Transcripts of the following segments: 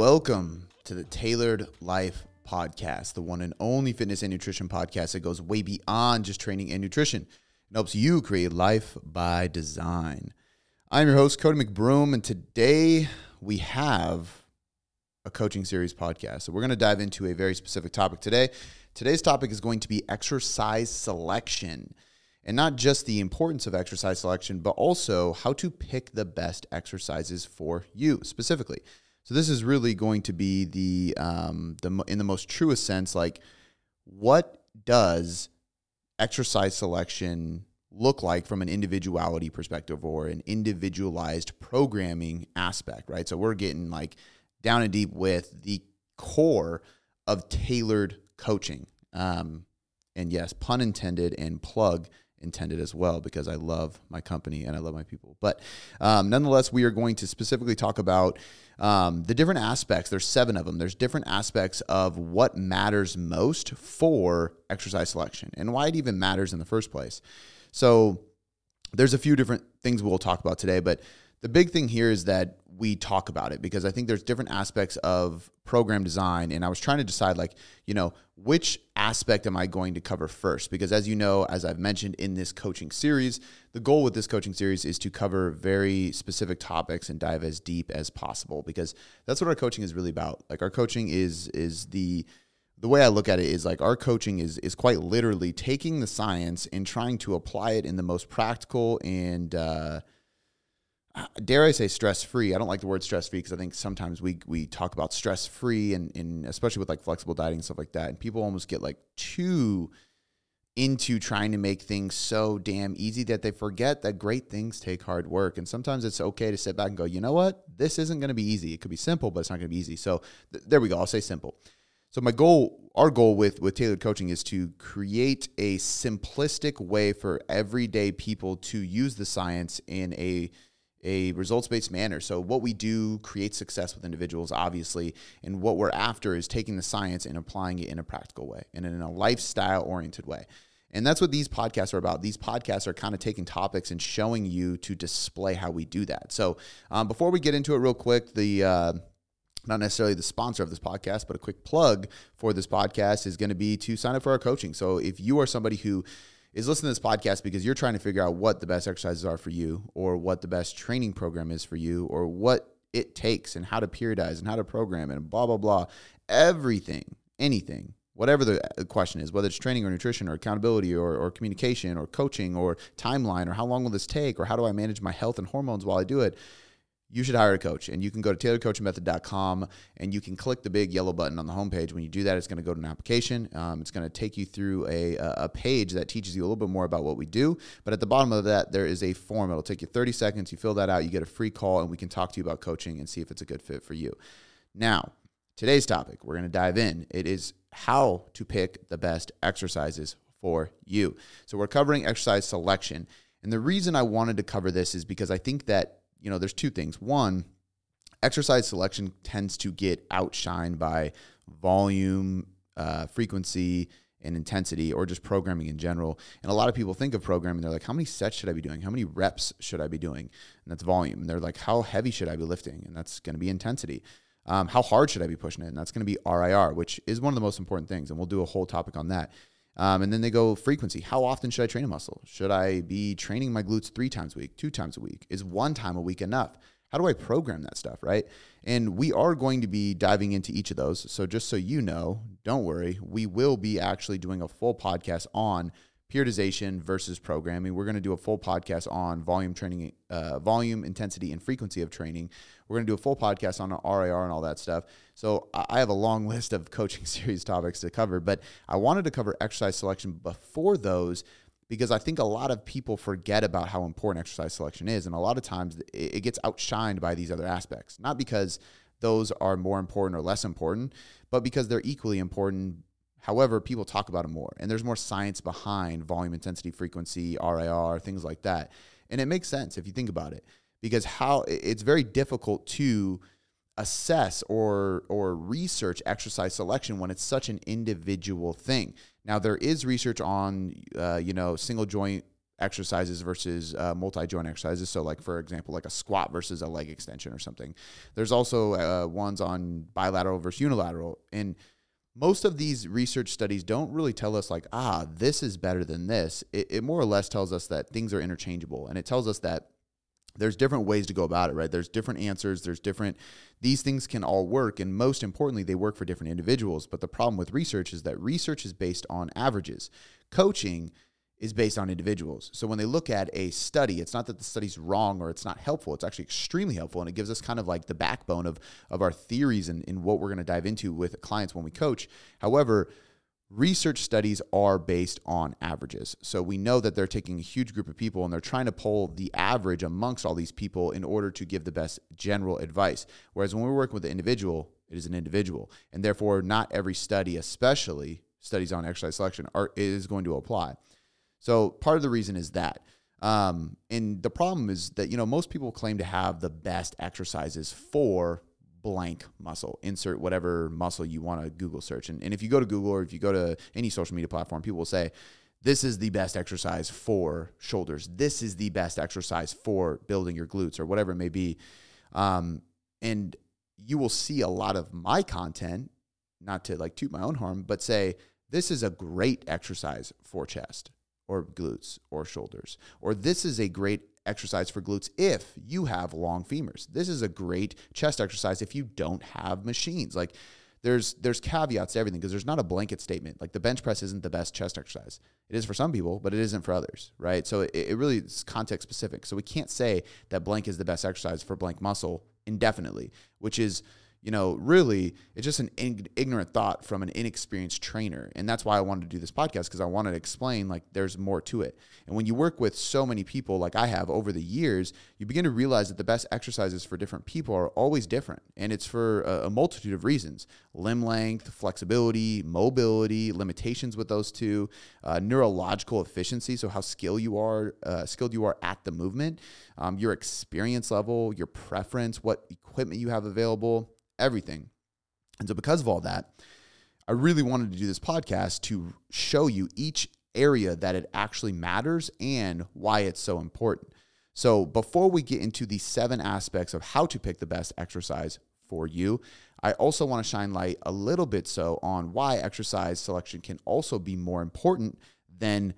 welcome to the Tailored Life Podcast, the one and only fitness and nutrition podcast that goes way beyond just training and nutrition. It helps you create life by design. I'm your host, Cody McBroom, and today we have a coaching series podcast. So we're going to dive into a very specific topic today. Today's topic is going to be exercise selection. And not just the importance of exercise selection, but also how to pick the best exercises for you specifically. So this is really going to be the um, the in the most truest sense, like what does exercise selection look like from an individuality perspective or an individualized programming aspect, right? So we're getting like down and deep with the core of tailored coaching. Um, and yes, pun intended and plug intended as well because I love my company and I love my people. But um, nonetheless, we are going to specifically talk about um, the different aspects. There's seven of them. There's different aspects of what matters most for exercise selection and why it even matters in the first place. So there's a few different things we'll talk about today, but the big thing here is that we talk about it because I think there's different aspects of program design. And I was trying to decide, like, you know, which aspect am I going to cover first? Because as you know, as I've mentioned in this coaching series, the goal with this coaching series is to cover very specific topics and dive as deep as possible because that's what our coaching is really about. Like, our coaching is, is the, the way I look at it is like our coaching is is quite literally taking the science and trying to apply it in the most practical and uh, dare I say stress free. I don't like the word stress free because I think sometimes we we talk about stress free and, and especially with like flexible dieting and stuff like that, and people almost get like too into trying to make things so damn easy that they forget that great things take hard work. And sometimes it's okay to sit back and go, you know what, this isn't going to be easy. It could be simple, but it's not going to be easy. So th- there we go. I'll say simple. So my goal, our goal with with tailored coaching is to create a simplistic way for everyday people to use the science in a a results based manner. So, what we do creates success with individuals, obviously. And what we're after is taking the science and applying it in a practical way and in a lifestyle oriented way. And that's what these podcasts are about. These podcasts are kind of taking topics and showing you to display how we do that. So, um, before we get into it, real quick, the uh, not necessarily the sponsor of this podcast, but a quick plug for this podcast is going to be to sign up for our coaching. So, if you are somebody who is listening to this podcast because you're trying to figure out what the best exercises are for you or what the best training program is for you or what it takes and how to periodize and how to program and blah blah blah. Everything anything whatever the uh, question is whether it's training or nutrition or accountability or, or communication or coaching or timeline or how long will this take or how do i manage my health and hormones while i do it you should hire a coach. And you can go to tailoredcoachingmethod.com and you can click the big yellow button on the homepage. When you do that, it's going to go to an application. Um, it's going to take you through a, a page that teaches you a little bit more about what we do. But at the bottom of that, there is a form. It'll take you 30 seconds. You fill that out, you get a free call, and we can talk to you about coaching and see if it's a good fit for you. Now, today's topic, we're going to dive in. It is how to pick the best exercises for you. So we're covering exercise selection. And the reason I wanted to cover this is because I think that you know, there's two things. One, exercise selection tends to get outshined by volume, uh, frequency, and intensity, or just programming in general. And a lot of people think of programming, they're like, how many sets should I be doing? How many reps should I be doing? And that's volume. And they're like, how heavy should I be lifting? And that's going to be intensity. Um, how hard should I be pushing it? And that's going to be RIR, which is one of the most important things. And we'll do a whole topic on that. Um, and then they go frequency. How often should I train a muscle? Should I be training my glutes three times a week, two times a week? Is one time a week enough? How do I program that stuff, right? And we are going to be diving into each of those. So just so you know, don't worry, we will be actually doing a full podcast on periodization versus programming. We're going to do a full podcast on volume training, uh, volume, intensity, and frequency of training. We're going to do a full podcast on RIR and all that stuff. So I have a long list of coaching series topics to cover, but I wanted to cover exercise selection before those because I think a lot of people forget about how important exercise selection is. And a lot of times it gets outshined by these other aspects, not because those are more important or less important, but because they're equally important However, people talk about it more, and there's more science behind volume, intensity, frequency, RIR, things like that. And it makes sense if you think about it, because how it's very difficult to assess or or research exercise selection when it's such an individual thing. Now there is research on uh, you know single joint exercises versus uh, multi joint exercises. So, like for example, like a squat versus a leg extension or something. There's also uh, ones on bilateral versus unilateral. And most of these research studies don't really tell us, like, ah, this is better than this. It, it more or less tells us that things are interchangeable. And it tells us that there's different ways to go about it, right? There's different answers, there's different these things can all work and most importantly they work for different individuals, but the problem with research is that research is based on averages. Coaching is based on individuals. So when they look at a study, it's not that the study's wrong or it's not helpful. It's actually extremely helpful and it gives us kind of like the backbone of of our theories and, in what we're going to dive into with clients when we coach. However, research studies are based on averages. So we know that they're taking a huge group of people and they're trying to pull the average amongst all these people in order to give the best general advice. Whereas when we're working with the individual, it is an individual. And therefore, not every study, especially studies on exercise selection, are, is going to apply. So part of the reason is that. Um, and the problem is that, you know, most people claim to have the best exercises for blank muscle. Insert whatever muscle you want to Google search. And, and if you go to Google or if you go to any social media platform, people will say, this is the best exercise for shoulders. This is the best exercise for building your glutes or whatever it may be. Um, and you will see a lot of my content, not to like toot my own horn, but say, this is a great exercise for chest or glutes or shoulders. Or this is a great exercise for glutes if you have long femurs. This is a great chest exercise if you don't have machines. Like there's there's caveats to everything because there's not a blanket statement. Like the bench press isn't the best chest exercise. It is for some people, but it isn't for others, right? So it, it really is context specific. So we can't say that blank is the best exercise for blank muscle indefinitely, which is you know, really, it's just an ignorant thought from an inexperienced trainer. And that's why I wanted to do this podcast because I wanted to explain like there's more to it. And when you work with so many people like I have over the years, you begin to realize that the best exercises for different people are always different. And it's for a, a multitude of reasons limb length, flexibility, mobility, limitations with those two, uh, neurological efficiency. So, how skilled you are, uh, skilled you are at the movement, um, your experience level, your preference, what equipment you have available everything. And so, because of all that, I really wanted to do this podcast to show you each area that it actually matters and why it's so important. So, before we get into the seven aspects of how to pick the best exercise for you, I also want to shine light a little bit so on why exercise selection can also be more important than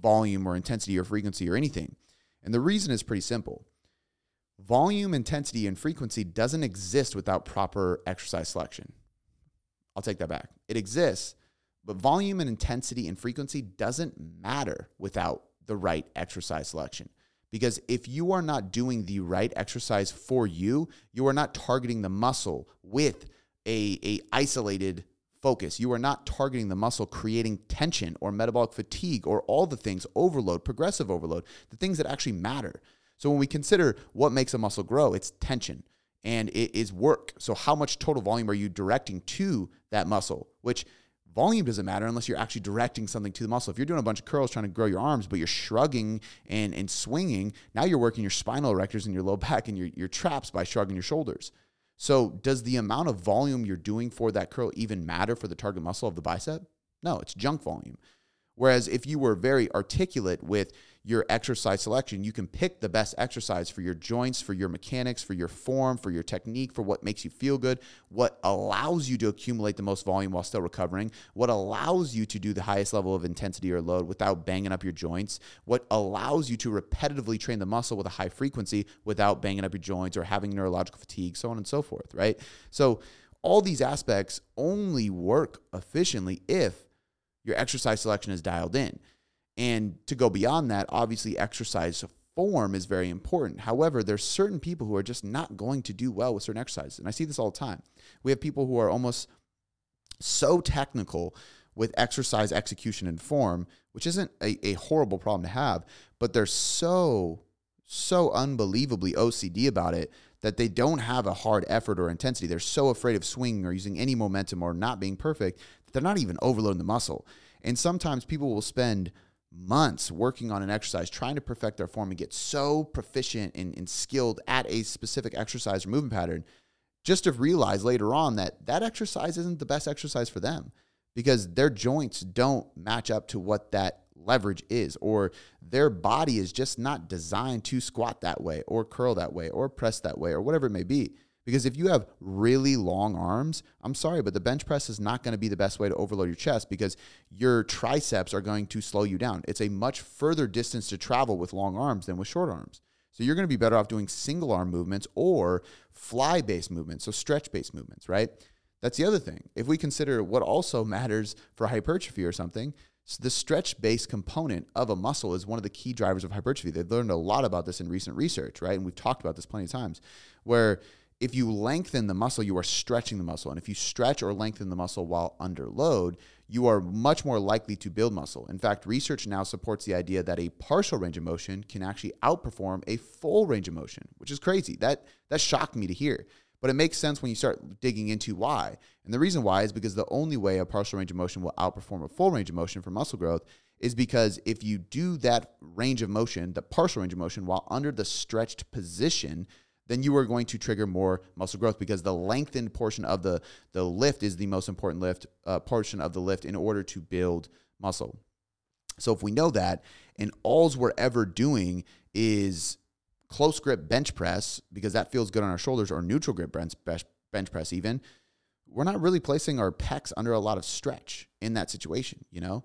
volume or intensity or frequency or anything. And the reason is pretty simple volume, intensity, and frequency doesn't exist without proper exercise selection. I'll take that back. It exists, but volume and intensity and frequency doesn't matter without the right exercise selection. Because if you are not doing the right exercise for you, you are not targeting the muscle with a, a isolated focus. You are not targeting the muscle creating tension or metabolic fatigue or all the things, overload, progressive overload, the things that actually matter. So when we consider what makes a muscle grow, it's tension and it is work. So how much total volume are you directing to that muscle? Which volume doesn't matter unless you're actually directing something to the muscle. If you're doing a bunch of curls trying to grow your arms, but you're shrugging and, and swinging, now you're working your spinal erectors and your low back and your, your traps by shrugging your shoulders. So does the amount of volume you're doing for that curl even matter for the target muscle of the bicep? No, it's junk volume. Whereas if you were very articulate with your exercise selection, you can pick the best exercise for your joints, for your mechanics, for your form, for your technique, for what makes you feel good, what allows you to accumulate the most volume while still recovering, what allows you to do the highest level of intensity or load without banging up your joints, what allows you to repetitively train the muscle with a high frequency without banging up your joints or having neurological fatigue, so on and so forth, right? So, all these aspects only work efficiently if your exercise selection is dialed in. And to go beyond that, obviously, exercise form is very important. However, there's certain people who are just not going to do well with certain exercises. And I see this all the time. We have people who are almost so technical with exercise execution and form, which isn't a, a horrible problem to have, but they're so, so unbelievably OCD about it that they don't have a hard effort or intensity. They're so afraid of swinging or using any momentum or not being perfect that they're not even overloading the muscle. And sometimes people will spend months working on an exercise, trying to perfect their form and get so proficient and, and skilled at a specific exercise or movement pattern, just to realize later on that that exercise isn't the best exercise for them because their joints don't match up to what that leverage is, or their body is just not designed to squat that way, or curl that way, or press that way, or whatever it may be. Because if you have really long arms, I'm sorry, but the bench press is not going to be the best way to overload your chest because your triceps are going to slow you down. It's a much further distance to travel with long arms than with short arms. So you're going to be better off doing single arm movements or fly based movements, so stretch based movements, right? That's the other thing. If we consider what also matters for hypertrophy or something, so the stretch based component of a muscle is one of the key drivers of hypertrophy. They've learned a lot about this in recent research, right? And we've talked about this plenty of times, where if you lengthen the muscle, you are stretching the muscle. And if you stretch or lengthen the muscle while under load, you are much more likely to build muscle. In fact, research now supports the idea that a partial range of motion can actually outperform a full range of motion, which is crazy. That that shocked me to hear. But it makes sense when you start digging into why. And the reason why is because the only way a partial range of motion will outperform a full range of motion for muscle growth is because if you do that range of motion, the partial range of motion, while under the stretched position, then you are going to trigger more muscle growth because the lengthened portion of the, the lift is the most important lift uh, portion of the lift in order to build muscle. So if we know that, and alls we're ever doing is close grip bench press because that feels good on our shoulders, or neutral grip bench bench press even, we're not really placing our pecs under a lot of stretch in that situation. You know,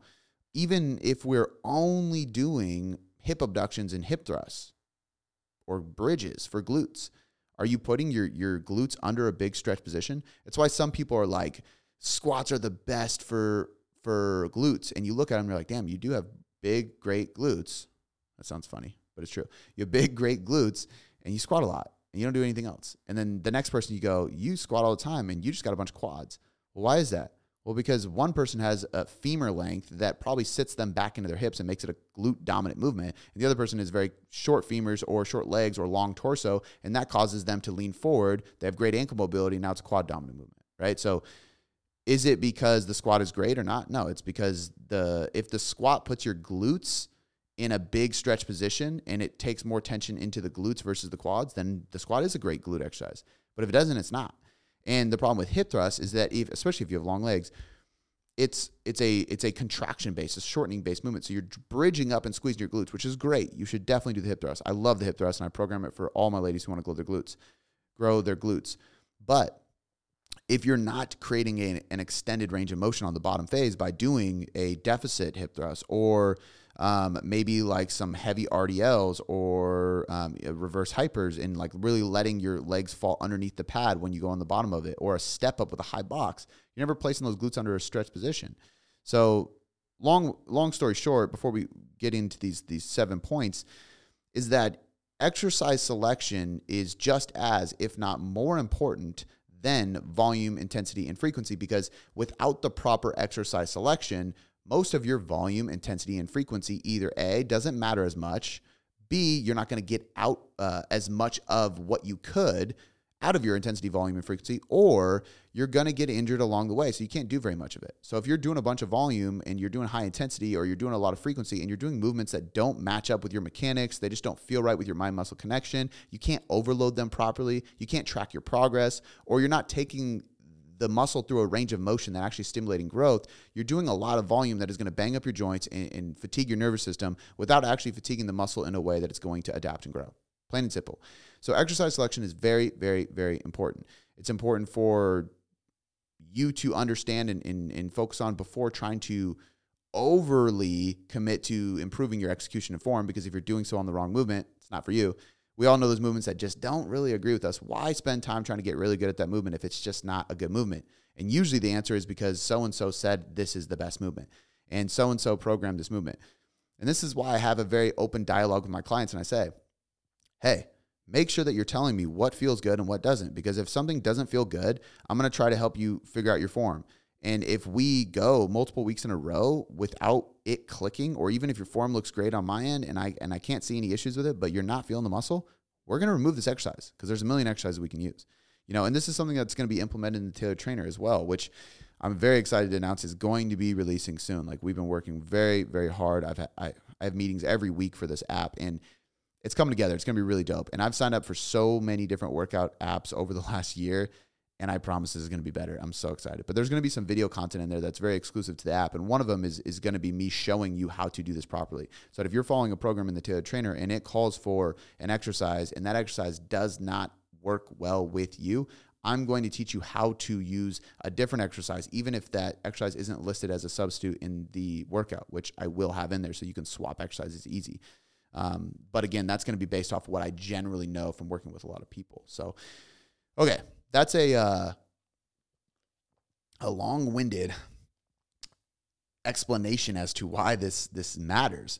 even if we're only doing hip abductions and hip thrusts, or bridges for glutes? Are you putting your your glutes under a big stretch position? It's why some people are like squats are the best for for glutes and you look at them and you're like, "Damn, you do have big great glutes." That sounds funny, but it's true. You have big great glutes and you squat a lot and you don't do anything else. And then the next person you go, "You squat all the time and you just got a bunch of quads." Well, why is that? Well, because one person has a femur length that probably sits them back into their hips and makes it a glute dominant movement. And the other person is very short femurs or short legs or long torso, and that causes them to lean forward. They have great ankle mobility. Now it's quad dominant movement, right? So is it because the squat is great or not? No, it's because the if the squat puts your glutes in a big stretch position and it takes more tension into the glutes versus the quads, then the squat is a great glute exercise. But if it doesn't, it's not. And the problem with hip thrust is that if, especially if you have long legs, it's it's a it's a contraction based, a shortening based movement. So you're bridging up and squeezing your glutes, which is great. You should definitely do the hip thrust. I love the hip thrust, and I program it for all my ladies who want to grow their glutes, grow their glutes. But if you're not creating a, an extended range of motion on the bottom phase by doing a deficit hip thrust or um, maybe like some heavy RDLs or um, reverse hypers and like really letting your legs fall underneath the pad when you go on the bottom of it or a step up with a high box. You're never placing those glutes under a stretch position. So long long story short, before we get into these these seven points, is that exercise selection is just as, if not more important than volume, intensity, and frequency because without the proper exercise selection, most of your volume, intensity, and frequency either A, doesn't matter as much, B, you're not going to get out uh, as much of what you could out of your intensity, volume, and frequency, or you're going to get injured along the way. So you can't do very much of it. So if you're doing a bunch of volume and you're doing high intensity or you're doing a lot of frequency and you're doing movements that don't match up with your mechanics, they just don't feel right with your mind muscle connection, you can't overload them properly, you can't track your progress, or you're not taking the muscle through a range of motion that actually stimulating growth, you're doing a lot of volume that is going to bang up your joints and, and, fatigue your nervous system without actually fatiguing the muscle in a way that it's going to adapt and grow. Plain and simple. So exercise selection is very, very, very important. It's important for you to understand and, and, and focus on before trying to overly commit to improving your execution and form because if you're doing so on the wrong movement, it's not for you we all know those movements that just don't really agree with us. Why spend time trying to get really good at that movement if it's just not a good movement? And usually the answer is because so and so said this is the best movement, and so and so programmed this movement. And this is why I have a very open dialogue with my clients and I say, hey, make sure that you're telling me what feels good and what doesn't. Because if something doesn't feel good, I'm going to try to help you figure out your form. And if we go multiple weeks in a row without it clicking, or even if your form looks great on my end and I and I can't see any issues with it, but you're not feeling the muscle, we're to remove this exercise because there's a million exercises we can use. You know, and this is something that's to be implemented in the Tailored Trainer as well, which I'm very excited to announce is going to be releasing soon. Like we've been working very, very hard. I've I, I have meetings every week for this app, and it's coming together. It's going to be really dope. And I've signed up for so many different workout apps over the last year, and I promise this is going to be better. I'm so excited. But there's going to be some video content in there that's very exclusive to the app, and one of them is is going to be me showing you how to do this properly. So if you're following a program in the Tailored Trainer and it calls for an exercise and that exercise does not work well with you, I'm going to teach you how to use a different exercise, even if that exercise isn't listed as a substitute in the workout, which I will have in there so you can swap exercises easy. Um, but again, that's going to be based off of what I generally know from working with a lot of people. So, okay, that's a uh, a long-winded explanation as to why this this matters.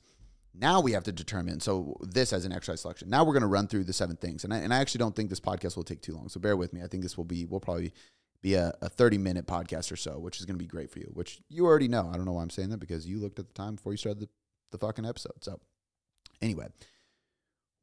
Now we have to determine. So this as an exercise selection. Now we're going to run through the seven things, and I, and I actually don't think this podcast will take too long. So bear with me. I think this will be. We'll probably be a, a 30 minute podcast or so, which is going to be great for you, which you already know. I don't know why I'm saying that because you looked at the time before you started the, the fucking episode. So, anyway,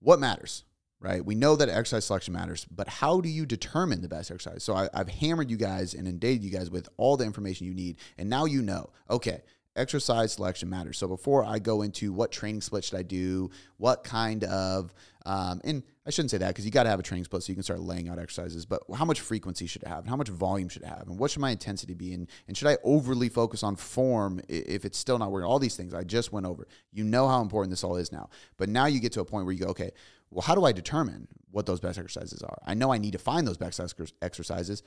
what matters, right? We know that exercise selection matters, but how do you determine the best exercise? So, I, I've hammered you guys and inundated you guys with all the information you need. And now you know, okay, exercise selection matters. So before I go into what training split should I do, what kind of, um, and I shouldn't say that because you got to have a training split so you can start laying out exercises, but how much frequency should it have and how much volume should it have and what should my intensity be and, and should I overly focus on form if it's still not working? All these things I just went over. You know how important this all is now. But now you get to a point where you go, okay, well, how do I determine what those best exercises are? I know I need to find those best exercises.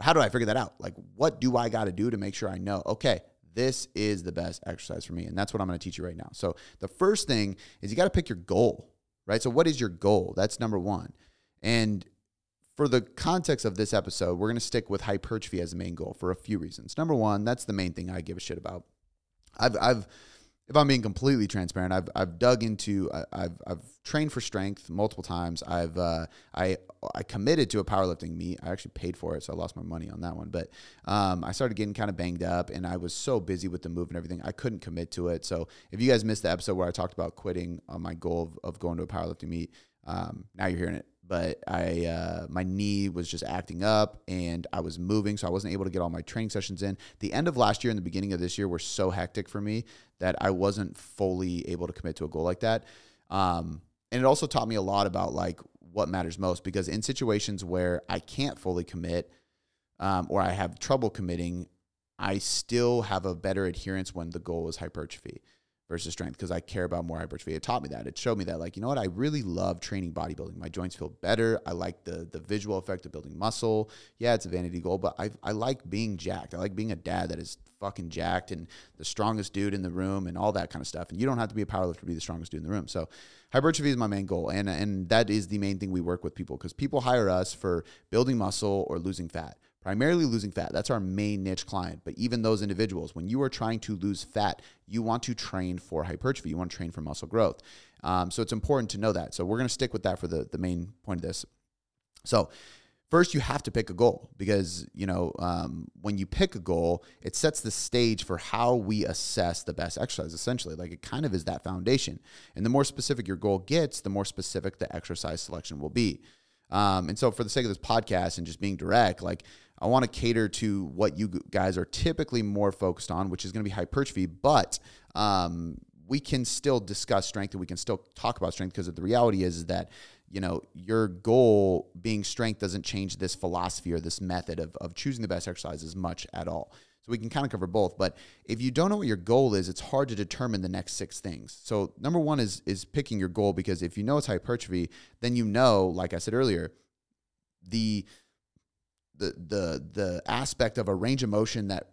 How do I figure that out? Like, what do I got to do to make sure I know, okay, this is the best exercise for me. And that's what I'm going to teach you right now. So the first thing is you got to pick your goal, right? So what is your goal? That's number one. And for the context of this episode, we're going to stick with hypertrophy as the main goal for a few reasons. Number one, that's the main thing I give a shit about. I've, I've, if I'm being completely transparent, I've I've dug into I've I've trained for strength multiple times. I've uh, I I committed to a powerlifting meet. I actually paid for it, so I lost my money on that one. But um, I started getting kind of banged up, and I was so busy with the move and everything, I couldn't commit to it. So if you guys missed the episode where I talked about quitting on my goal of, of going to a powerlifting meet, um, now you're hearing it but I uh, my knee was just acting up and I was moving, so I wasn't able to get all my training sessions in. The end of last year and the beginning of this year were so hectic for me that I wasn't fully able to commit to a goal like that. Um, and it also taught me a lot about like what matters most because in situations where I can't fully commit um, or I have trouble committing, I still have a better adherence when the goal is hypertrophy versus strength because I care about more hypertrophy. It taught me that. It showed me that, like, you know what? I really love training bodybuilding. My joints feel better. I like the the visual effect of building muscle. Yeah, it's a vanity goal, but I, I like being jacked. I like being a dad that is fucking jacked and the strongest dude in the room and all that kind of stuff. And you don't have to be a powerlifter to be the strongest dude in the room. So hypertrophy is my main goal. And, and that is the main thing we work with people because people hire us for building muscle or losing fat primarily losing fat. That's our main niche client. But even those individuals, when you are trying to lose fat, you want to train for hypertrophy. You want to train for muscle growth. Um, so it's important to know that. So we're going to stick with that for the, the main point of this. So first, you have to pick a goal because you know um, when you pick a goal, it sets the stage for how we assess the best exercise. Essentially, like it kind of is that foundation. And the more specific your goal gets, the more specific the exercise selection will be. Um, and so, for the sake of this podcast and just being direct, like I want to cater to what you guys are typically more focused on, which is going to be hypertrophy, but um, we can still discuss strength and we can still talk about strength because the reality is, that you know your goal being strength doesn't change this philosophy or this method of, of choosing the best exercise as much at all. So we can kind of cover both but if you don't know what your goal is it's hard to determine the next six things. So number one is is picking your goal because if you know it's hypertrophy then you know like i said earlier the the the the aspect of a range of motion that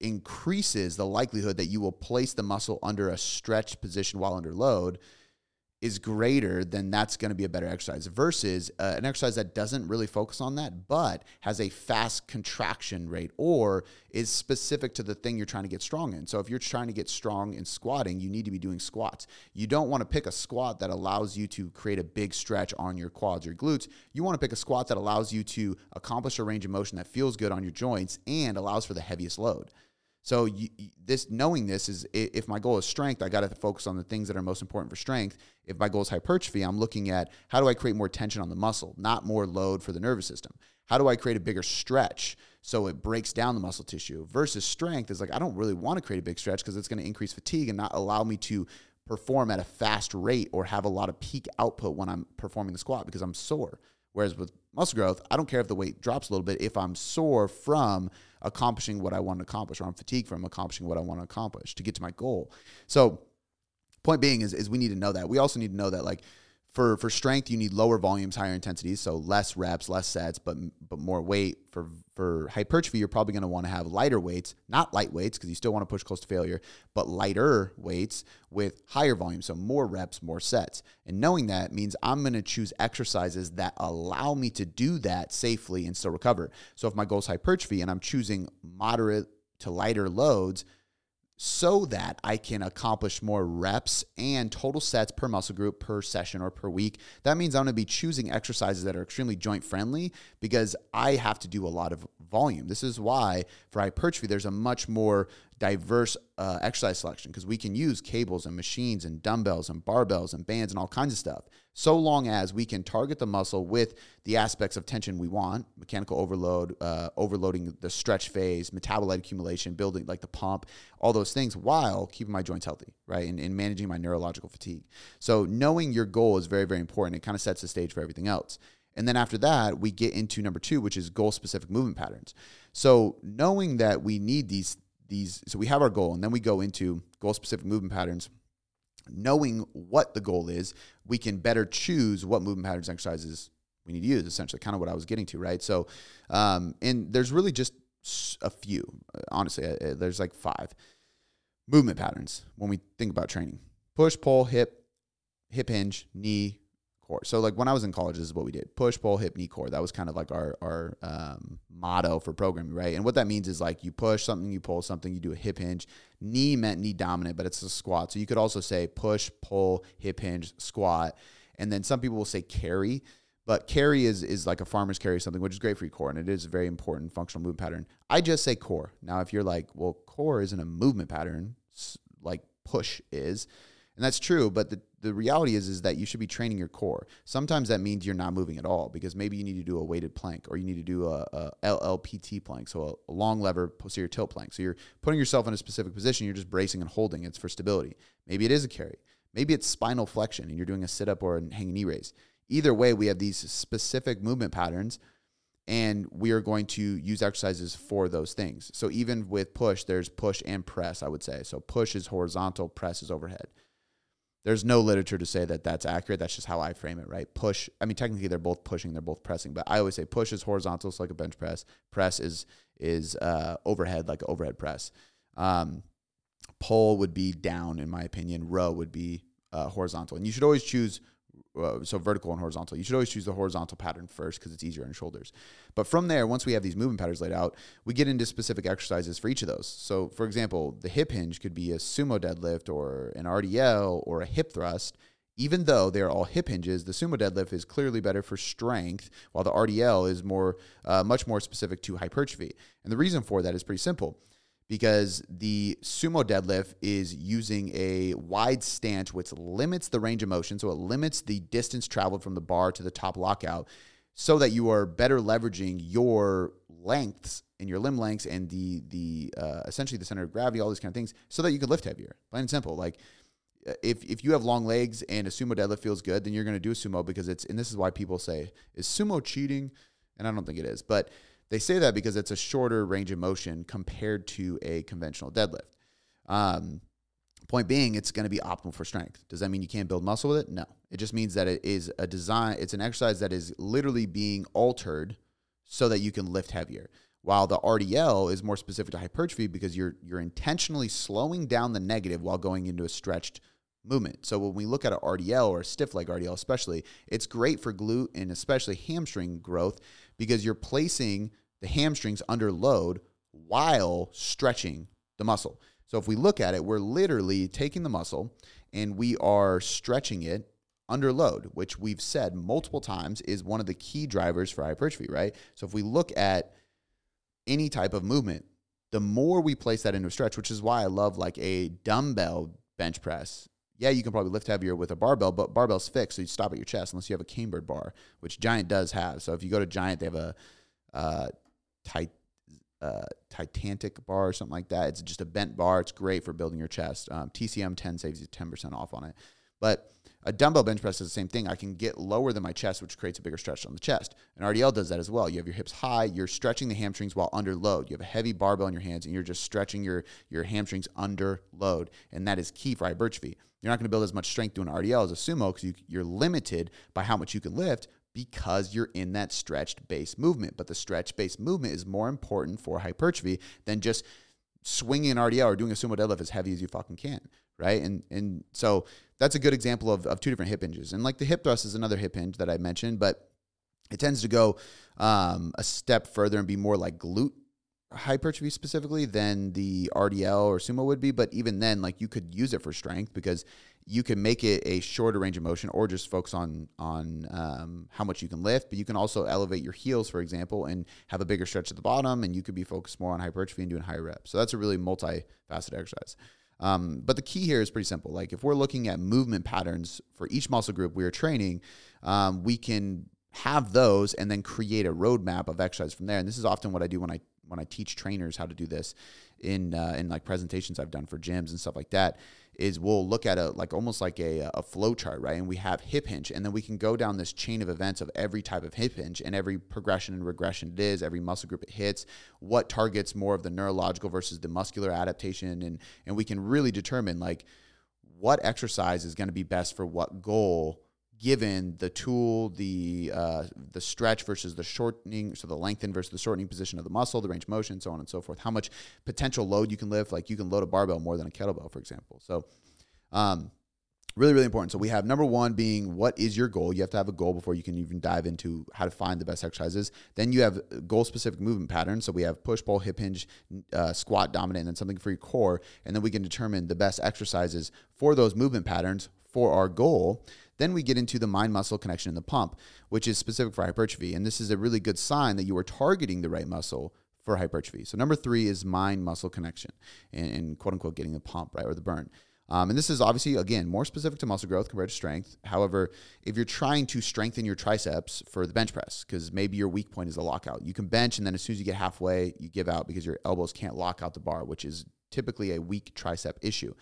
increases the likelihood that you will place the muscle under a stretched position while under load is greater, then that's going to be a better exercise versus uh, an exercise that doesn't really focus on that, but has a fast contraction rate or is specific to the thing you're trying to get strong in. So if you're trying to get strong in squatting, you need to be doing squats. You don't want to pick a squat that allows you to create a big stretch on your quads or glutes. You want to pick a squat that allows you to accomplish a range of motion that feels good on your joints and allows for the heaviest load. So you, this knowing this is if my goal is strength, I got to focus on the things that are most important for strength. If my goal is hypertrophy, I'm looking at how do I create more tension on the muscle, not more load for the nervous system. How do I create a bigger stretch so it breaks down the muscle tissue? Versus strength is like I don't really want to create a big stretch because it's going to increase fatigue and not allow me to perform at a fast rate or have a lot of peak output when I'm performing the squat because I'm sore. Whereas with muscle growth, I don't care if the weight drops a little bit if I'm sore from accomplishing what I want to accomplish or I'm fatigued from accomplishing what I want to accomplish to get to my goal. So, point being is, is we need to know that. We also need to know that like for for strength you need lower volumes higher intensities so less reps less sets but but more weight. For for hypertrophy you're probably going to want to have lighter weights not light weights because you still want to push close to failure but lighter weights with higher volumes so more reps more sets. And knowing that means i'm going to choose exercises that allow me to do that safely and still recover. So if my goal is hypertrophy and i'm choosing moderate to lighter loads so that I can accomplish more reps and total sets per muscle group per session or per week. That means I'm going to be choosing exercises that are extremely joint friendly because I have to do a lot of volume. This is why for hypertrophy, there's a much more diverse uh, exercise selection because we can use cables and machines and dumbbells and barbells and bands and all kinds of stuff. So long as we can target the muscle with the aspects of tension we want mechanical overload uh, overloading the stretch phase metabolite accumulation building like the pump all those things while keeping my joints healthy right and, and managing my neurological fatigue. So knowing your goal is very very important. It kind of sets the stage for everything else. And then after that we get into number two which is goal specific movement patterns. So knowing that we need these these so we have our goal and then we go into goal specific movement patterns knowing what the goal is, we can better choose what movement patterns exercises we need to use. Essentially, kind of what I was getting to, right? So, um, and there's really just a few. Honestly, uh, uh, there's like five movement patterns when we think about training: push, pull, hip, hip hinge, knee, core. So like when I was in college, this is what we did: push, pull, hip, knee, core. That was kind of like our our um, motto for programming, right? And what that means is like you push something, you pull something, you do a hip hinge. Knee meant knee dominant, but it's a squat. So you could also say push, pull, hip hinge, squat, and then some people will say carry. But carry is is like a farmer's carry something, which is great for your core, and it is a very important functional movement pattern. I just say core. Now, if you're like, well, core isn't a movement pattern, like push is, and that's true, but the, the reality is is that you should be training your core. Sometimes that means you're not moving at all because maybe you need to do a weighted plank or you need to do a, a LLPT plank, so a, a long lever posterior tilt plank. So you're putting yourself in a specific position, you're just bracing and holding. It's for stability. Maybe it is a carry. Maybe it's spinal flexion and you're doing a sit up or a hanging knee raise. Either way, we have these specific movement patterns and we are going to use exercises for those things. So even with push, there's push and press, I would say. So push is horizontal, press is overhead there's no literature to say that that's accurate. That's just how I frame it, right? Push. I mean, technically they're both pushing, they're both pressing, but I always say push is horizontal, so like a bench press. Press is is uh, overhead, like overhead press. Um, pull would be down, in my opinion. Row would be uh, horizontal, and you should always choose uh, so vertical and horizontal. You should always choose the horizontal pattern first because it's easier on shoulders. But from there, once we have these movement patterns laid out, we get into specific exercises for each of those. So, for example, the hip hinge could be a sumo deadlift or an RDL or a hip thrust. Even though they are all hip hinges, the sumo deadlift is clearly better for strength, while the RDL is more, uh, much more specific to hypertrophy. And the reason for that is pretty simple because the sumo deadlift is using a wide stance, which limits the range of motion. So it limits the distance traveled from the bar to the top lockout so that you are better leveraging your lengths and your limb lengths and the, the uh, essentially the center of gravity, all these kind of things, so that you can lift heavier. Plain and simple. Like, uh, if, if you have long legs and a sumo deadlift feels good, then you're going to do a sumo because it's, and this is why people say, is sumo cheating? And I don't think it is. But they say that because it's a shorter range of motion compared to a conventional deadlift. Um, point being, it's going to be optimal for strength. Does that mean you can't build muscle with it? No. It just means that it is a design, it's an exercise that is literally being altered so that you can lift heavier. While the RDL is more specific to hypertrophy because you're you're intentionally slowing down the negative while going into a stretched movement. So when we look at an RDL or a stiff leg RDL especially, it's great for glute and especially hamstring growth because you're placing the hamstrings under load while stretching the muscle. So if we look at it, we're literally taking the muscle and we are stretching it under load, which we've said multiple times is one of the key drivers for hypertrophy, right? So if we look at any type of movement, the more we place that into a stretch, which is why I love like a dumbbell bench press. Yeah, you can probably lift heavier with a barbell, but barbell's fixed, so you stop at your chest unless you have a cambered bar, which Giant does have. So if you go to Giant, they have a uh, tit- uh, Titanic bar or something like that. It's just a bent bar. It's great for building your chest. Um, TCM 10 saves you 10% off on it. But A dumbbell bench press is the same thing. I can get lower than my chest, which creates a bigger stretch on the chest. An RDL does that as well. You have your hips high, you're stretching the hamstrings while under load. You have a heavy barbell in your hands, and you're just stretching your, your hamstrings under load. And that is key for hypertrophy. You're not going to build as much strength doing RDL as a sumo because you, you're limited by how much you can lift because you're in that stretched base movement. But the stretch base movement is more important for hypertrophy than just swinging an RDL or doing a sumo deadlift as heavy as you fucking can, right? And and so that's a good example of, of two different hip hinges. And like the hip thrust is another hip hinge that I mentioned, but it tends to go um, a step further and be more like glute hypertrophy specifically than the RDL or sumo would be. But even then, like you could use it for strength because you can make it a shorter range of motion or just focus on on um, how much you can lift. But you can also elevate your heels, for example, and have a bigger stretch at the bottom, and you could be focused more on hypertrophy and doing higher reps. So that's a really multifaceted exercise. Um, but the key here is pretty simple. Like if we're looking at movement patterns for each muscle group we are training, um, we can have those and then create a roadmap of exercise from there. And this is often what I do when I when I teach trainers how to do this in uh, in like presentations I've done for gyms and stuff like that is we'll look at a like almost like a, a flow chart, right? And we have hip hinge, and then we can go down this chain of events of every type of hip hinge and every progression and regression it is, every muscle group it hits, what targets more of the neurological versus the muscular adaptation, and and we can really determine like what exercise is going to be best for what goal given the tool, the uh, the stretch versus the shortening, so the lengthen versus the shortening position of the muscle, the range of motion, so on and so forth. How much potential load you can lift? Like you can load a barbell more than a kettlebell, for example. So, um, really, really important. So we have number one being what is your goal? You have to have a goal before you can even dive into how to find the best exercises. Then you have goal specific movement patterns. So we have push, pull, hip hinge, uh, squat, dominant, and then something for your core. And then we can determine the best exercises for those movement patterns for our goal. Then we get into the mind muscle connection in the pump, which is specific for hypertrophy. And this is a really good sign that you are targeting the right muscle for hypertrophy. So, number three is mind muscle connection and, and, quote unquote getting the pump, right, or the burn. Um, and this is obviously, again, more specific to muscle growth compared to strength. However, if you're trying to strengthen your triceps for the bench press, because maybe your weak point is a lockout, you can bench and then as soon as you get halfway, you give out because your elbows can't lock out the bar, which is typically a weak tricep issue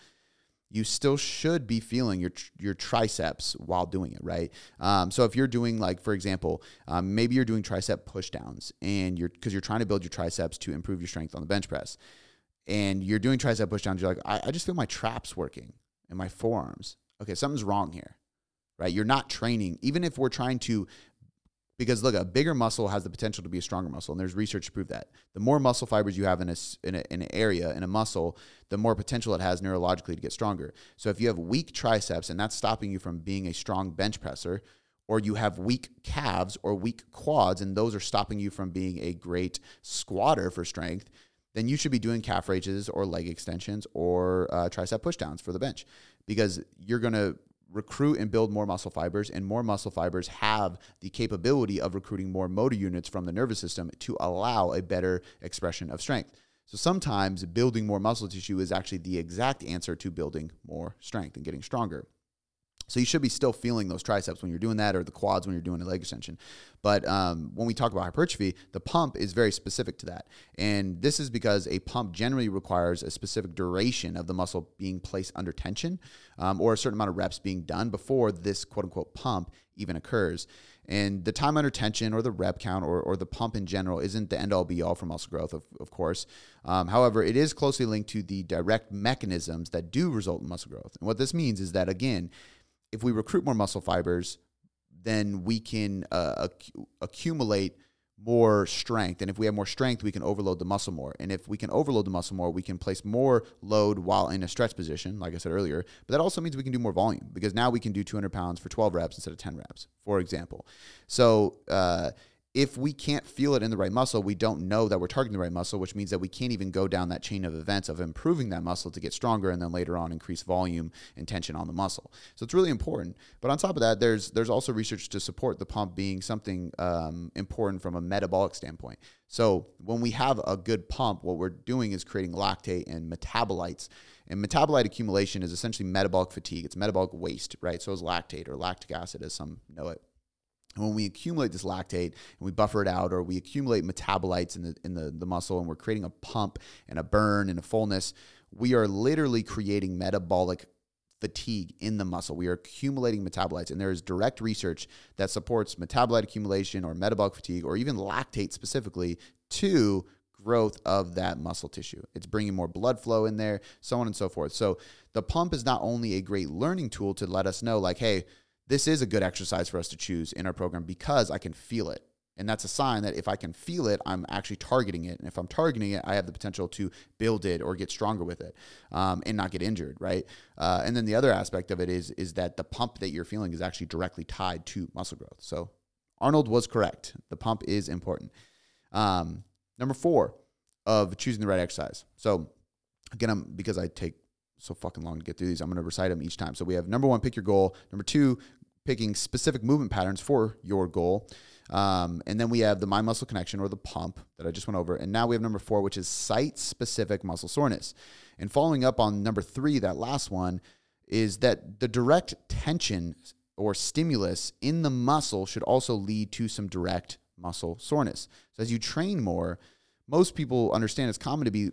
you still should be feeling your your triceps while doing it, right? Um, so if you're doing like, for example, um, maybe you're doing tricep pushdowns, and you're because you're trying to build your triceps to improve your strength on the bench press, and you're doing tricep pushdowns, you're like, I, I just feel my traps working and my forearms. Okay, something's wrong here, right? You're not training, even if we're trying to because look, a bigger muscle has the potential to be a stronger muscle, and there's research to prove that. The more muscle fibers you have in a, in, a, in an area in a muscle, the more potential it has neurologically to get stronger. So if you have weak triceps and that's stopping you from being a strong bench presser, or you have weak calves or weak quads, and those are stopping you from being a great squatter for strength, then you should be doing calf raises or leg extensions or uh, tricep pushdowns for the bench because you're going to recruit and build more muscle fibers, and more muscle fibers have the capability of recruiting more motor units from the nervous system to allow a better expression of strength. So sometimes building more muscle tissue is actually the exact answer to building more strength and getting stronger. So you should be still feeling those triceps when you're doing that, or the quads when you're doing a leg extension. But um, when we talk about hypertrophy, the pump is very specific to that, and this is because a pump generally requires a specific duration of the muscle being placed under tension, um, or a certain amount of reps being done before this quote unquote pump even occurs. And the time under tension, or the rep count, or, or the pump in general, isn't the end all be all for muscle growth, of, of course. Um, however, it is closely linked to the direct mechanisms that do result in muscle growth. And what this means is that, again, if we recruit more muscle fibers, then we can uh, acc- accumulate more strength. And if we have more strength, we can overload the muscle more. And if we can overload the muscle more, we can place more load while in a stretch position, like I said earlier. But that also means we can do more volume because now we can do 200 pounds for 12 reps instead of 10 reps, for example. So, uh, if we can't feel it in the right muscle, we don't know that we're targeting the right muscle, which means that we can't even go down that chain of events of improving that muscle to get stronger and then later on increase volume and tension on the muscle. So it's really important. But on top of that, there's there's also research to support the pump being something um, important from a metabolic standpoint. So when we have a good pump, what we're doing is creating lactate and metabolites. And metabolite accumulation is essentially metabolic fatigue. It's metabolic waste, right? So is lactate or lactic acid, as some know it. And when we accumulate this lactate and we buffer it out, or we accumulate metabolites in the in the, the muscle, and we're creating a pump and a burn and a fullness, we are literally creating metabolic fatigue in the muscle. We are accumulating metabolites, and there is direct research that supports metabolite accumulation or metabolic fatigue or even lactate specifically to growth of that muscle tissue. It's bringing more blood flow in there, so on and so forth. So the pump is not only a great learning tool to let us know, like, hey, this is a good exercise for us to choose in our program because I can feel it. And that's a sign that if I can feel it, I'm actually targeting it. And if I'm targeting it, I have the potential to build it or get stronger with it um, and not get injured, right? Uh, and then the other aspect of it is is that the pump that you're feeling is actually directly tied to muscle growth. So Arnold was correct. The pump is important. Um, number four of choosing the right exercise. So again, I'm because I take so fucking long to get through these. I'm going to recite them each time. So we have number one, pick your goal. Number two, picking specific movement patterns for your goal. Um, and then we have the mind muscle connection or the pump that I just went over. And now we have number four, which is site specific muscle soreness. And following up on number three, that last one, is that the direct tension or stimulus in the muscle should also lead to some direct muscle soreness. So as you train more, most people understand it's common to be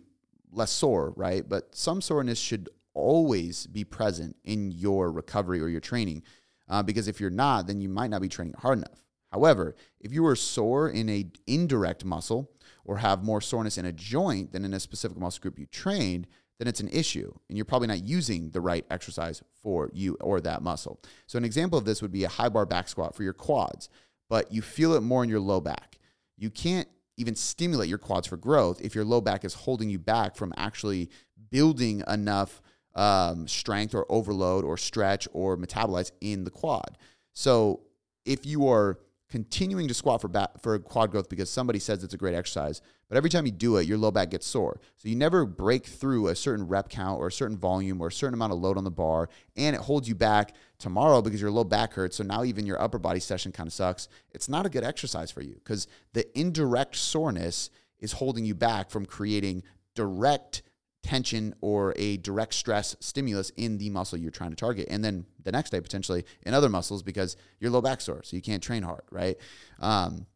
less sore, right? But some soreness should always be present in your recovery or your training. Uh, because if you're not, then you might not be training hard enough. However, if you are sore in a indirect muscle or have more soreness in a joint than in a specific muscle group you trained, then it's an issue and you're probably not using the right exercise for you or that muscle. So an example of this would be a high bar back squat for your quads, but you feel it more in your low back. You can't even stimulate your quads for growth if your low back is holding you back from actually building enough um, strength or overload or stretch or metabolites in the quad. So if you are continuing to squat for back, for quad growth because somebody says it's a great exercise, but every time you do it, your low back gets sore. So you never break through a certain rep count or a certain volume or a certain amount of load on the bar, and it holds you back tomorrow because your low back hurts. So now even your upper body session kind of sucks. It's not a good exercise for you because the indirect soreness is holding you back from creating direct tension or a direct stress stimulus in the muscle you're trying to target. And then the next day, potentially in other muscles because you're low back sore, so you can't train hard, right? Um,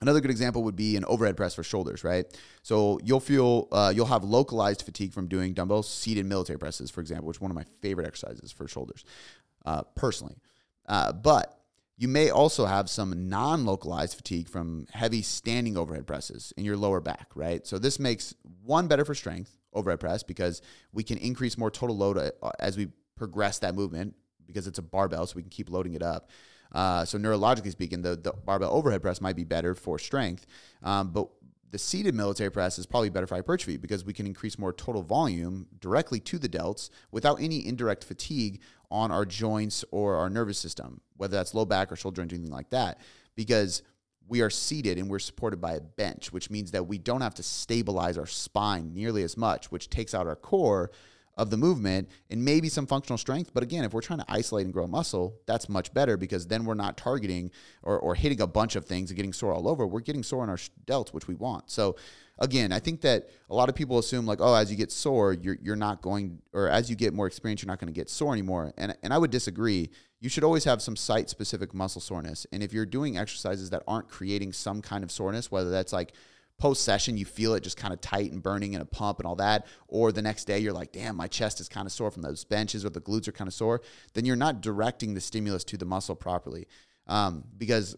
Another good example would be an overhead press for shoulders, right? So you'll feel uh, you'll have localized fatigue from doing dumbbell seated military presses, for example, which is one of my favorite exercises for shoulders, uh, personally. Uh, but you may also have some non-localized fatigue from heavy standing overhead presses in your lower back, right? So this makes one better for strength, overhead press because we can increase more total load uh, as we progress that movement because it's a barbell, so we can keep loading it up. Uh, so neurologically speaking, the, the barbell overhead press might be better for strength, um, but the seated military press is probably better for hypertrophy because we can increase more total volume directly to the delts without any indirect fatigue on our joints or our nervous system, whether that's low back or shoulder joint, anything like that. Because we are seated and we're supported by a bench, which means that we don't have to stabilize our spine nearly as much, which takes out our core of the movement and maybe some functional strength. But again, if we're trying to isolate and grow muscle, that's much better because then we're not targeting or, or hitting a bunch of things and getting sore all over. We're getting sore in our delts, which we want. So again, I think that a lot of people assume like, oh, as you get sore, you're you're not going, or as you get more experience, you're not going to get sore anymore. And and I would disagree. You should always have some site specific muscle soreness. And if you're doing exercises that aren't creating some kind of soreness, whether that's like post session you feel it just kind of tight and burning and a pump and all that or the next day you're like damn my chest is kind of sore from those benches or the glutes are kind of sore then you're not directing the stimulus to the muscle properly um, because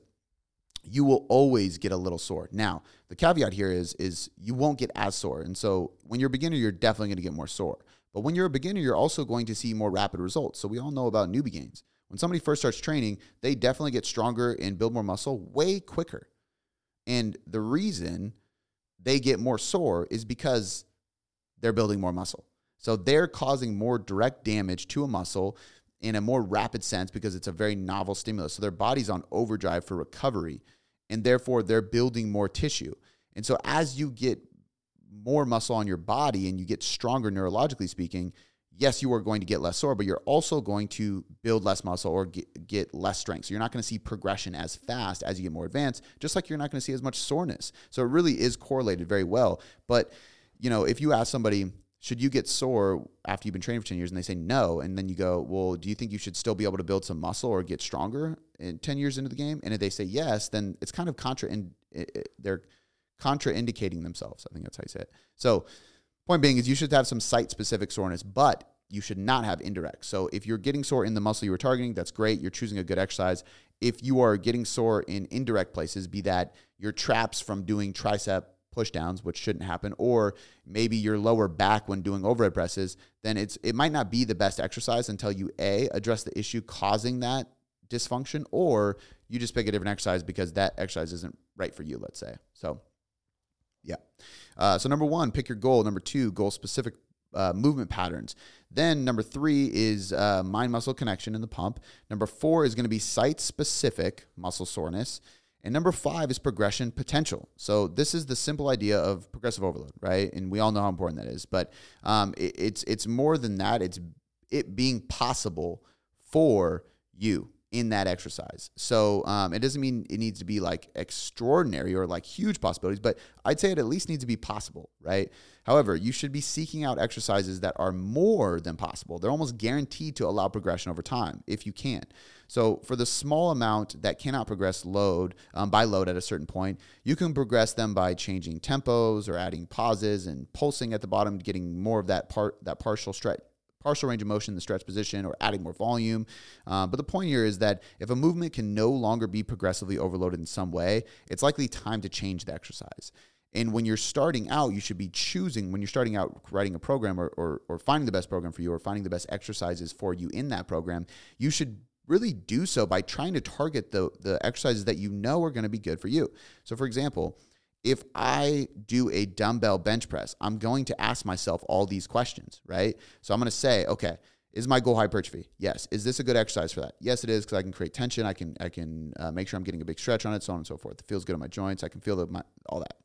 you will always get a little sore. Now, the caveat here is is you won't get as sore. And so when you're a beginner, you're definitely going to get more sore. But when you're a beginner, you're also going to see more rapid results. So we all know about newbie gains. When somebody first starts training, they definitely get stronger and build more muscle way quicker. And the reason they get more sore is because they're building more muscle. So they're causing more direct damage to a muscle in a more rapid sense because it's a very novel stimulus. So their body's on overdrive for recovery and therefore they're building more tissue. And so as you get more muscle on your body and you get stronger neurologically speaking, yes, you are going to get less sore, but you're also going to build less muscle or get, get less strength. So you're not going to see progression as fast as you get more advanced, just like you're not going to see as much soreness. So it really is correlated very well. But, you know, if you ask somebody, should you get sore after you've been training for 10 years and they say no and then you go well do you think you should still be able to build some muscle or get stronger in 10 years into the game and if they say yes then it's kind of contra in, they're contraindicating themselves i think that's how you say it so point being is you should have some site specific soreness but you should not have indirect. So if you're getting sore in the muscle you were targeting, that's great. You're choosing a good exercise. If you are getting sore in indirect places, be that your traps from doing tricep push downs, which shouldn't happen, or maybe your lower back when doing overhead presses, then it's it might not be the best exercise until you a address the issue causing that dysfunction, or you just pick a different exercise because that exercise isn't right for you. Let's say so. Yeah. Uh, so number one, pick your goal. Number two, goal specific uh, movement patterns. Then number three is uh, mind muscle connection in the pump. Number four is going to be site specific muscle soreness. And number five is progression potential. So this is the simple idea of progressive overload, right? And we all know how important that is. But um, it, it's it's more than that. It's it being possible for you in that exercise. So um, it doesn't mean it needs to be like extraordinary or like huge possibilities, but I'd say it at least needs to be possible, right? However, you should be seeking out exercises that are more than possible. They're almost guaranteed to allow progression over time if you can. So for the small amount that cannot progress load um, by load at a certain point, you can progress them by changing tempos or adding pauses and pulsing at the bottom, getting more of that part that partial stretch partial range of motion in the stretch position or adding more volume. Uh, but the point here is that if a movement can no longer be progressively overloaded in some way, it's likely time to change the exercise. And when you're starting out, you should be choosing, when you're starting out writing a program or, or, or finding the best program for you or finding the best exercises for you in that program, you should really do so by trying to target the, the exercises that you know are going to be good for you. So, for example, if I do a dumbbell bench press, I'm going to ask myself all these questions, right? So I'm going to say, okay, is my goal hypertrophy? Yes. Is this a good exercise for that? Yes, it is because I can create tension. I can I can uh, make sure I'm getting a big stretch on it, so on and so forth. It feels good on my joints. I can feel the, my, all that.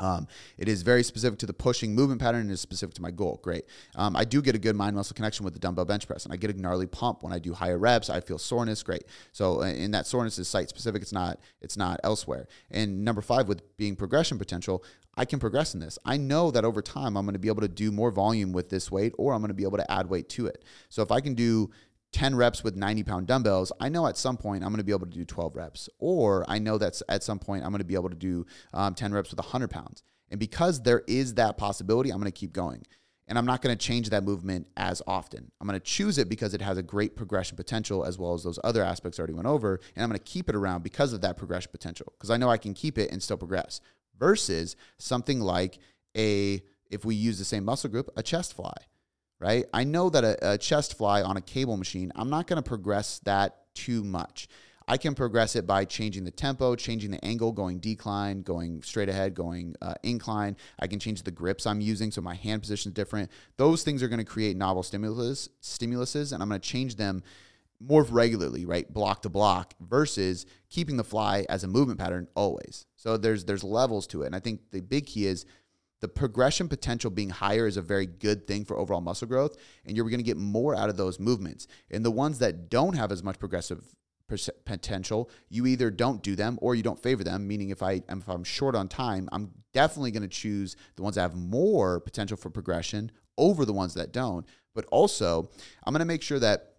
Um, it is very specific to the pushing movement pattern and is specific to my goal. Great. Um, I do get a good mind muscle connection with the dumbbell bench press, and I get a gnarly pump when I do higher reps. I feel soreness. Great. So, in that soreness is site specific. It's not. It's not elsewhere. And number five, with being progression potential, I can progress in this. I know that over time I'm going to be able to do more volume with this weight, or I'm going to be able to add weight to it. So if I can do 10 reps with 90 pound dumbbells, I know at some point I'm going to be able to do 12 reps. Or I know that at some point I'm going to be able to do um, 10 reps with 100 pounds. And because there is that possibility, I'm going to keep going. And I'm not going to change that movement as often. I'm going to choose it because it has a great progression potential as well as those other aspects I already went over. And I'm going to keep it around because of that progression potential because I know I can keep it and still progress versus something like a, if we use the same muscle group, a chest fly, right? I know that a, a chest fly on a cable machine, I'm not going to progress that too much. I can progress it by changing the tempo, changing the angle, going decline, going straight ahead, going uh, incline. I can change the grips I'm using so my hand position is different. Those things are going to create novel stimulus stimuluses, and I'm going to change them more regularly, right, block to block, versus keeping the fly as a movement pattern always. So there's there's levels to it, and I think the big key is the progression potential being higher is a very good thing for overall muscle growth, and you're going to get more out of those movements. And the ones that don't have as much progressive potential, you either don't do them or you don't favor them. Meaning, if I if I'm short on time, I'm definitely going to choose the ones that have more potential for progression over the ones that don't. But also, I'm going to make sure that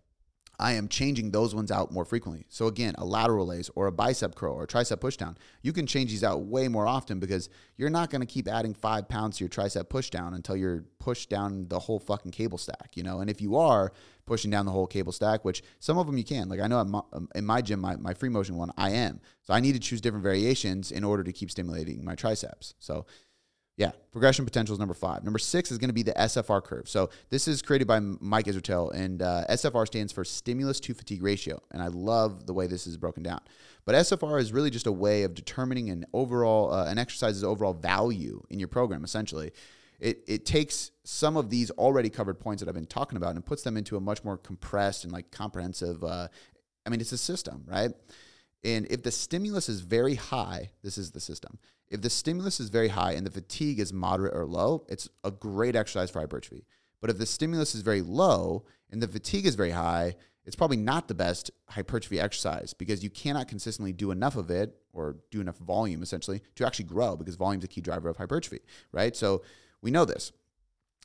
I am changing those ones out more frequently. So again, a lateral raise or a bicep curl or a tricep pushdown, you can change these out way more often because you're not going to keep adding five pounds to your tricep pushdown until you're pushed down the whole fucking cable stack, you know. And if you are pushing down the whole cable stack, which some of them you can, like I know my, um, in my gym, my, my free motion one, I am. So I need to choose different variations in order to keep stimulating my triceps. So yeah, progression potential is number five. Number six is going to be the SFR curve. So this is created by Mike Israetel, and uh, SFR stands for stimulus to fatigue ratio. And I love the way this is broken down. But SFR is really just a way of determining an overall uh, an exercise's overall value in your program. Essentially, it it takes some of these already covered points that I've been talking about and puts them into a much more compressed and like comprehensive. Uh, I mean, it's a system, right? And if the stimulus is very high, this is the system. If the stimulus is very high and the fatigue is moderate or low, it's a great exercise for hypertrophy. But if the stimulus is very low and the fatigue is very high, it's probably not the best hypertrophy exercise because you cannot consistently do enough of it or do enough volume essentially to actually grow because volume is a key driver of hypertrophy, right? So we know this.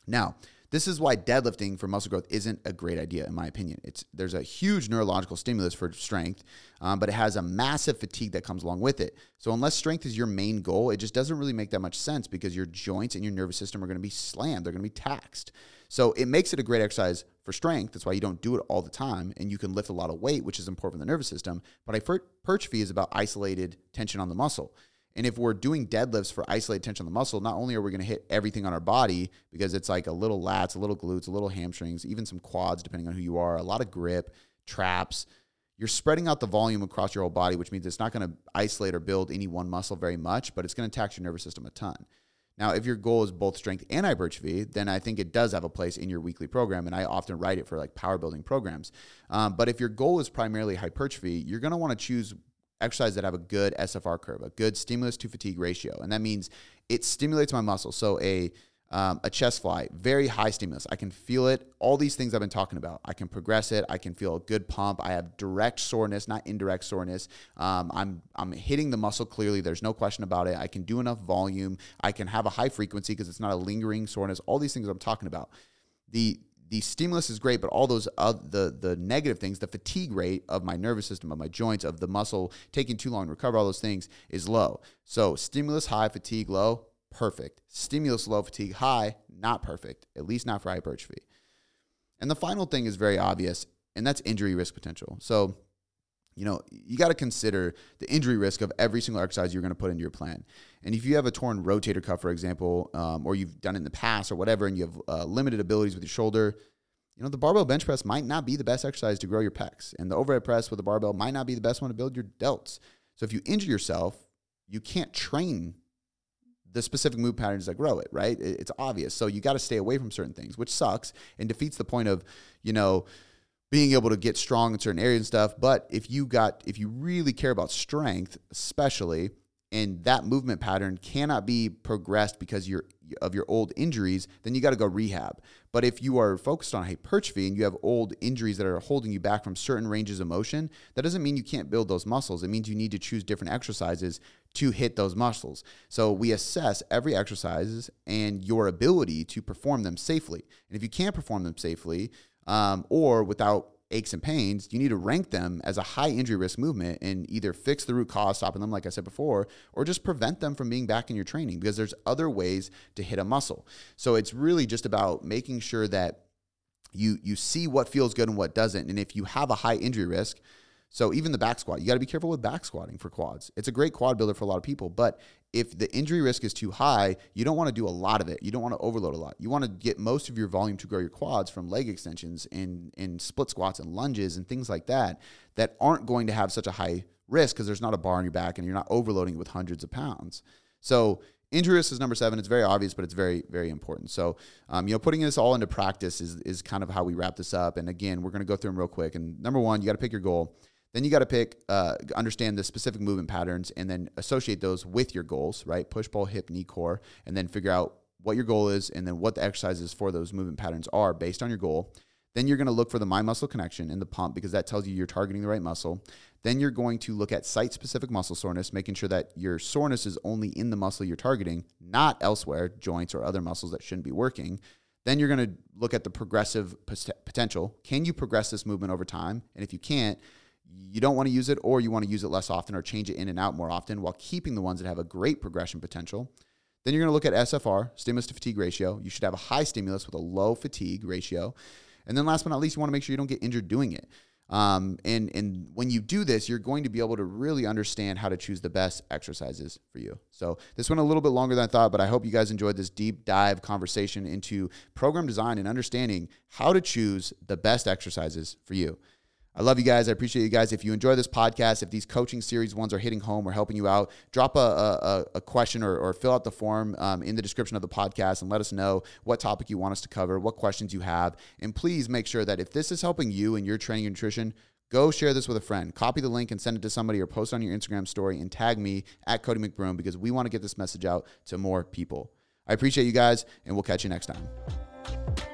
Now, This is why deadlifting for muscle growth isn't a great idea, in my opinion. It's there's a huge neurological stimulus for strength, um, but it has a massive fatigue that comes along with it. So unless strength is your main goal, it just doesn't really make that much sense because your joints and your nervous system are going to be slammed. They're going to be taxed. So it makes it a great exercise for strength. That's why you don't do it all the time, and you can lift a lot of weight, which is important for the nervous system. But hypertrophy is about isolated tension on the muscle. And if we're doing deadlifts for isolated tension on the muscle, not only are we going to hit everything on our body because it's like a little lats, a little glutes, a little hamstrings, even some quads, depending on who you are, a lot of grip, traps. You're spreading out the volume across your whole body, which means it's not going to isolate or build any one muscle very much, but it's going to tax your nervous system a ton. Now, if your goal is both strength and hypertrophy, then I think it does have a place in your weekly program, and I often write it for like power building programs. Um, but if your goal is primarily hypertrophy, you're going to want to choose exercises that have a good SFR curve, a good stimulus to fatigue ratio. And that means it stimulates my muscle. So a um, a chest fly, very high stimulus. I can feel it. All these things I've been talking about. I can progress it. I can feel a good pump. I have direct soreness, not indirect soreness. Um, I'm I'm hitting the muscle clearly. There's no question about it. I can do enough volume. I can have a high frequency because it's not a lingering soreness. All these things I'm talking about. The the stimulus is great, but all those uh, the the negative things, the fatigue rate of my nervous system, of my joints, of the muscle taking too long to recover, all those things is low. So stimulus high, fatigue low, perfect. Stimulus low, fatigue high, not perfect. At least not for hypertrophy. And the final thing is very obvious, and that's injury risk potential. So you know, you got to consider the injury risk of every single exercise you're going to put into your plan. And if you have a torn rotator cuff, for example, um, or you've done it in the past or whatever, and you have uh, limited abilities with your shoulder, you know, the barbell bench press might not be the best exercise to grow your pecs. And the overhead press with a barbell might not be the best one to build your delts. So if you injure yourself, you can't train the specific move patterns that grow it, right? It's obvious. So you got to stay away from certain things, which sucks and defeats the point of, you know, being able to get strong in certain areas and stuff. But if you got, if you really care about strength, especially, and that movement pattern cannot be progressed because you're of your old injuries, then you got to go rehab. But if you are focused on hypertrophy and you have old injuries that are holding you back from certain ranges of motion, that doesn't mean you can't build those muscles. It means you need to choose different exercises to hit those muscles. So we assess every exercises and your ability to perform them safely. And if you can't perform them safely, um, or without aches and pains, you need to rank them as a high injury risk movement and either fix the root cause, stopping them, like I said before, or just prevent them from being back in your training because there's other ways to hit a muscle. So it's really just about making sure that you you see what feels good and what doesn't. And if you have a high injury risk, so even the back squat, you got to be careful with back squatting for quads. It's a great quad builder for a lot of people, but if the injury risk is too high, you don't want to do a lot of it. You don't want to overload a lot. You want to get most of your volume to grow your quads from leg extensions and, and split squats and lunges and things like that that aren't going to have such a high risk because there's not a bar on your back and you're not overloading it with hundreds of pounds. So injury risk is number seven. It's very obvious, but it's very, very important. So, um, you know, putting this all into practice is, is kind of how we wrap this up. And again, we're going to go through them real quick. And number one, you got to pick your goal. Then you got to pick, uh, understand the specific movement patterns and then associate those with your goals, right? Push, pull, hip, knee, core, and then figure out what your goal is and then what the exercises for those movement patterns are based on your goal. Then you're going to look for the mind muscle connection in the pump because that tells you you're targeting the right muscle. Then you're going to look at site specific muscle soreness, making sure that your soreness is only in the muscle you're targeting, not elsewhere, joints or other muscles that shouldn't be working. Then you're going to look at the progressive potential. Can you progress this movement over time? And if you can't, you don't want to use it or you want to use it less often or change it in and out more often while keeping the ones that have a great progression potential. Then you're going to look at SFR, stimulus to fatigue ratio. You should have a high stimulus with a low fatigue ratio. And then last but not least, you want to make sure you don't get injured doing it. Um, and, and when you do this, you're going to be able to really understand how to choose the best exercises for you. So this went a little bit longer than I thought, but I hope you guys enjoyed this deep dive conversation into program design and understanding how to choose the best exercises for you. I love you guys. I appreciate you guys. If you enjoy this podcast, if these coaching series ones are hitting home or helping you out, drop a, a, a question or, or, fill out the form um, in the description of the podcast and let us know what topic you want us to cover, what questions you have. And please make sure that if this is helping you in your training and nutrition, go share this with a friend. Copy the link and send it to somebody or post on your Instagram story and tag me at Cody McBroom because we want to get this message out to more people. I appreciate you guys, and we'll catch you next time.